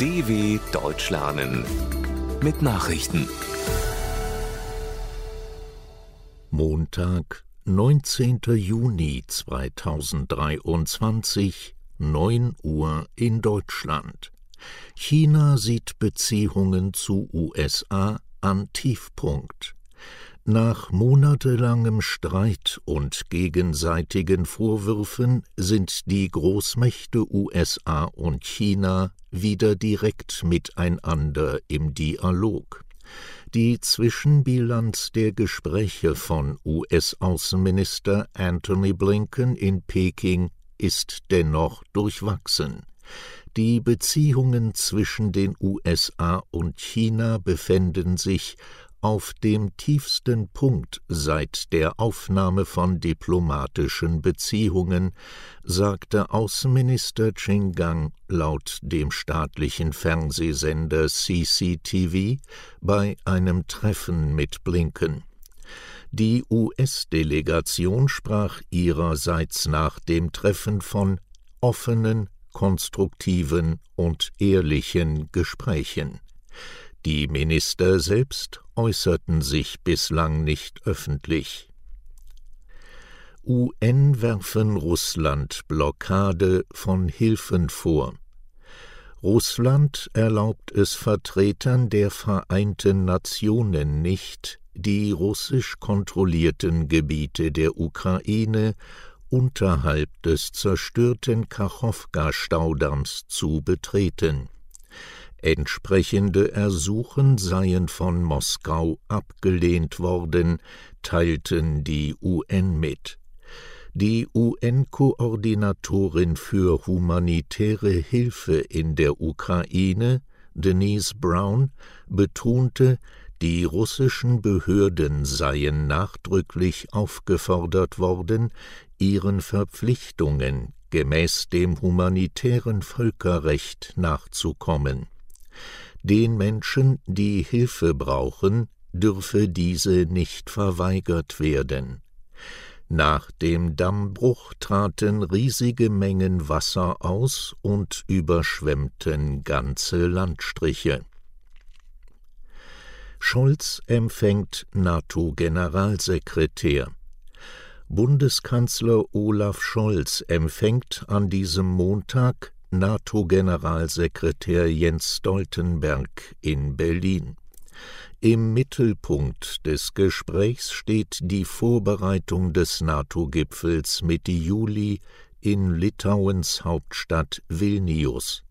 DW Deutsch lernen mit Nachrichten. Montag, 19. Juni 2023, 9 Uhr in Deutschland. China sieht Beziehungen zu USA an Tiefpunkt. Nach monatelangem Streit und gegenseitigen Vorwürfen sind die Großmächte USA und China wieder direkt miteinander im Dialog. Die Zwischenbilanz der Gespräche von US-Außenminister Anthony Blinken in Peking ist dennoch durchwachsen. Die Beziehungen zwischen den USA und China befänden sich auf dem tiefsten Punkt seit der Aufnahme von diplomatischen Beziehungen, sagte Außenminister Qinggang laut dem staatlichen Fernsehsender CCTV bei einem Treffen mit Blinken. Die US-Delegation sprach ihrerseits nach dem Treffen von offenen, konstruktiven und ehrlichen Gesprächen. Die Minister selbst äußerten sich bislang nicht öffentlich. UN werfen Russland Blockade von Hilfen vor. Russland erlaubt es Vertretern der Vereinten Nationen nicht, die russisch kontrollierten Gebiete der Ukraine unterhalb des zerstörten Kachowka-Staudamms zu betreten. Entsprechende Ersuchen seien von Moskau abgelehnt worden, teilten die UN mit. Die UN-Koordinatorin für humanitäre Hilfe in der Ukraine, Denise Brown, betonte, die russischen Behörden seien nachdrücklich aufgefordert worden, ihren Verpflichtungen gemäß dem humanitären Völkerrecht nachzukommen. Den Menschen, die Hilfe brauchen, dürfe diese nicht verweigert werden. Nach dem Dammbruch traten riesige Mengen Wasser aus und überschwemmten ganze Landstriche. Scholz empfängt NATO-Generalsekretär. Bundeskanzler Olaf Scholz empfängt an diesem Montag NATO-Generalsekretär Jens Stoltenberg in Berlin. Im Mittelpunkt des Gesprächs steht die Vorbereitung des NATO-Gipfels Mitte Juli in Litauens Hauptstadt Vilnius.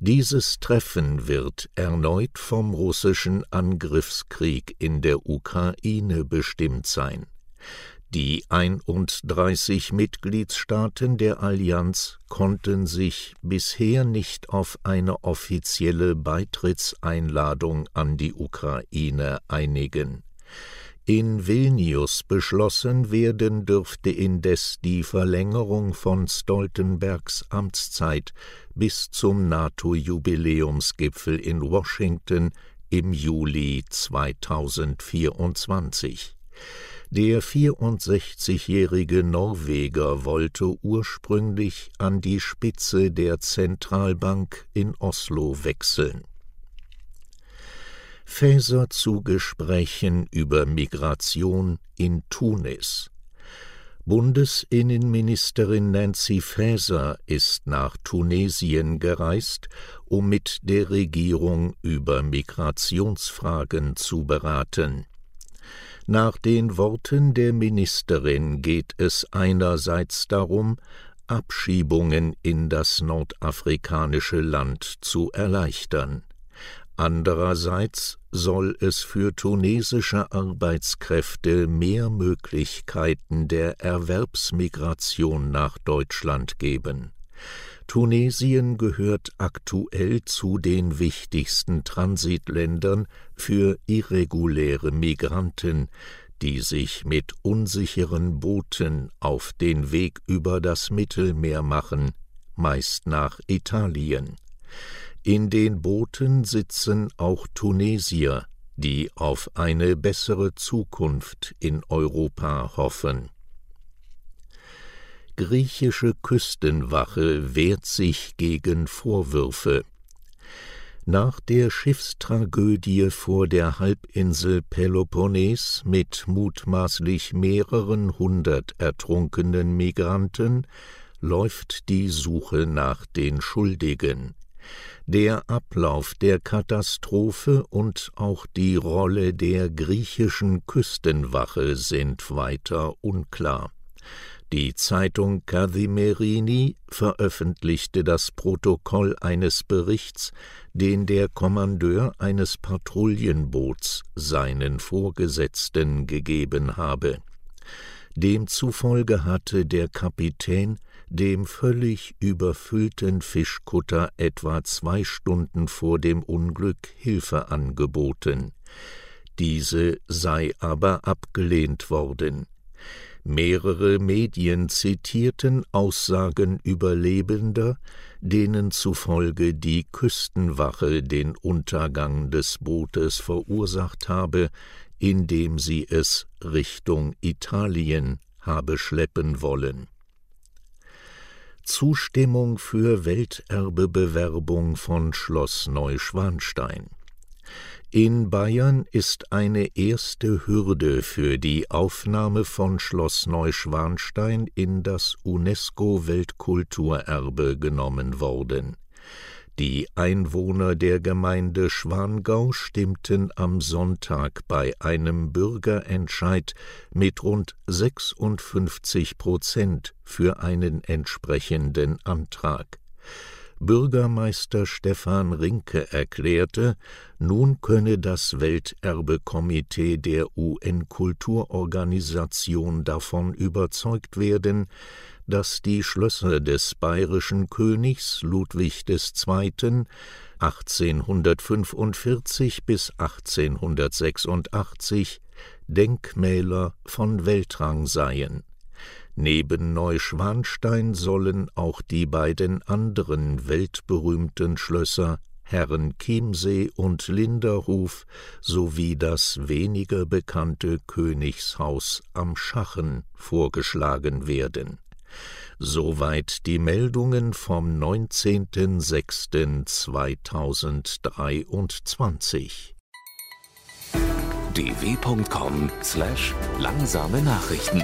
Dieses Treffen wird erneut vom russischen Angriffskrieg in der Ukraine bestimmt sein. Die 31 Mitgliedstaaten der Allianz konnten sich bisher nicht auf eine offizielle Beitrittseinladung an die Ukraine einigen. In Vilnius beschlossen werden dürfte indes die Verlängerung von Stoltenbergs Amtszeit bis zum NATO-Jubiläumsgipfel in Washington im Juli 2024. Der 64-jährige Norweger wollte ursprünglich an die Spitze der Zentralbank in Oslo wechseln. Faeser zu Gesprächen über Migration in Tunis. Bundesinnenministerin Nancy Faeser ist nach Tunesien gereist, um mit der Regierung über Migrationsfragen zu beraten. Nach den Worten der Ministerin geht es einerseits darum, Abschiebungen in das nordafrikanische Land zu erleichtern. Andererseits soll es für tunesische Arbeitskräfte mehr Möglichkeiten der Erwerbsmigration nach Deutschland geben. Tunesien gehört aktuell zu den wichtigsten Transitländern für irreguläre Migranten, die sich mit unsicheren Booten auf den Weg über das Mittelmeer machen, meist nach Italien. In den Booten sitzen auch Tunesier, die auf eine bessere Zukunft in Europa hoffen griechische Küstenwache wehrt sich gegen Vorwürfe. Nach der Schiffstragödie vor der Halbinsel Peloponnes mit mutmaßlich mehreren hundert ertrunkenen Migranten läuft die Suche nach den Schuldigen. Der Ablauf der Katastrophe und auch die Rolle der griechischen Küstenwache sind weiter unklar. Die Zeitung Kathimerini veröffentlichte das Protokoll eines Berichts, den der Kommandeur eines Patrouillenboots seinen Vorgesetzten gegeben habe. Demzufolge hatte der Kapitän dem völlig überfüllten Fischkutter etwa zwei Stunden vor dem Unglück Hilfe angeboten. Diese sei aber abgelehnt worden. Mehrere Medien zitierten Aussagen Überlebender, denen zufolge die Küstenwache den Untergang des Bootes verursacht habe, indem sie es Richtung Italien habe schleppen wollen. Zustimmung für Welterbebewerbung von Schloss Neuschwanstein in Bayern ist eine erste Hürde für die Aufnahme von Schloss Neuschwanstein in das UNESCO-Weltkulturerbe genommen worden. Die Einwohner der Gemeinde Schwangau stimmten am Sonntag bei einem Bürgerentscheid mit rund 56 Prozent für einen entsprechenden Antrag. Bürgermeister Stefan Rinke erklärte, nun könne das Welterbekomitee der UN-Kulturorganisation davon überzeugt werden, dass die Schlösser des bayerischen Königs Ludwig II. 1845 bis 1886 Denkmäler von Weltrang seien Neben Neuschwanstein sollen auch die beiden anderen weltberühmten Schlösser Herrenchiemsee und Linderhof sowie das weniger bekannte Königshaus am Schachen vorgeschlagen werden. Soweit die Meldungen vom 19.06.2023. dw.com/langsame Nachrichten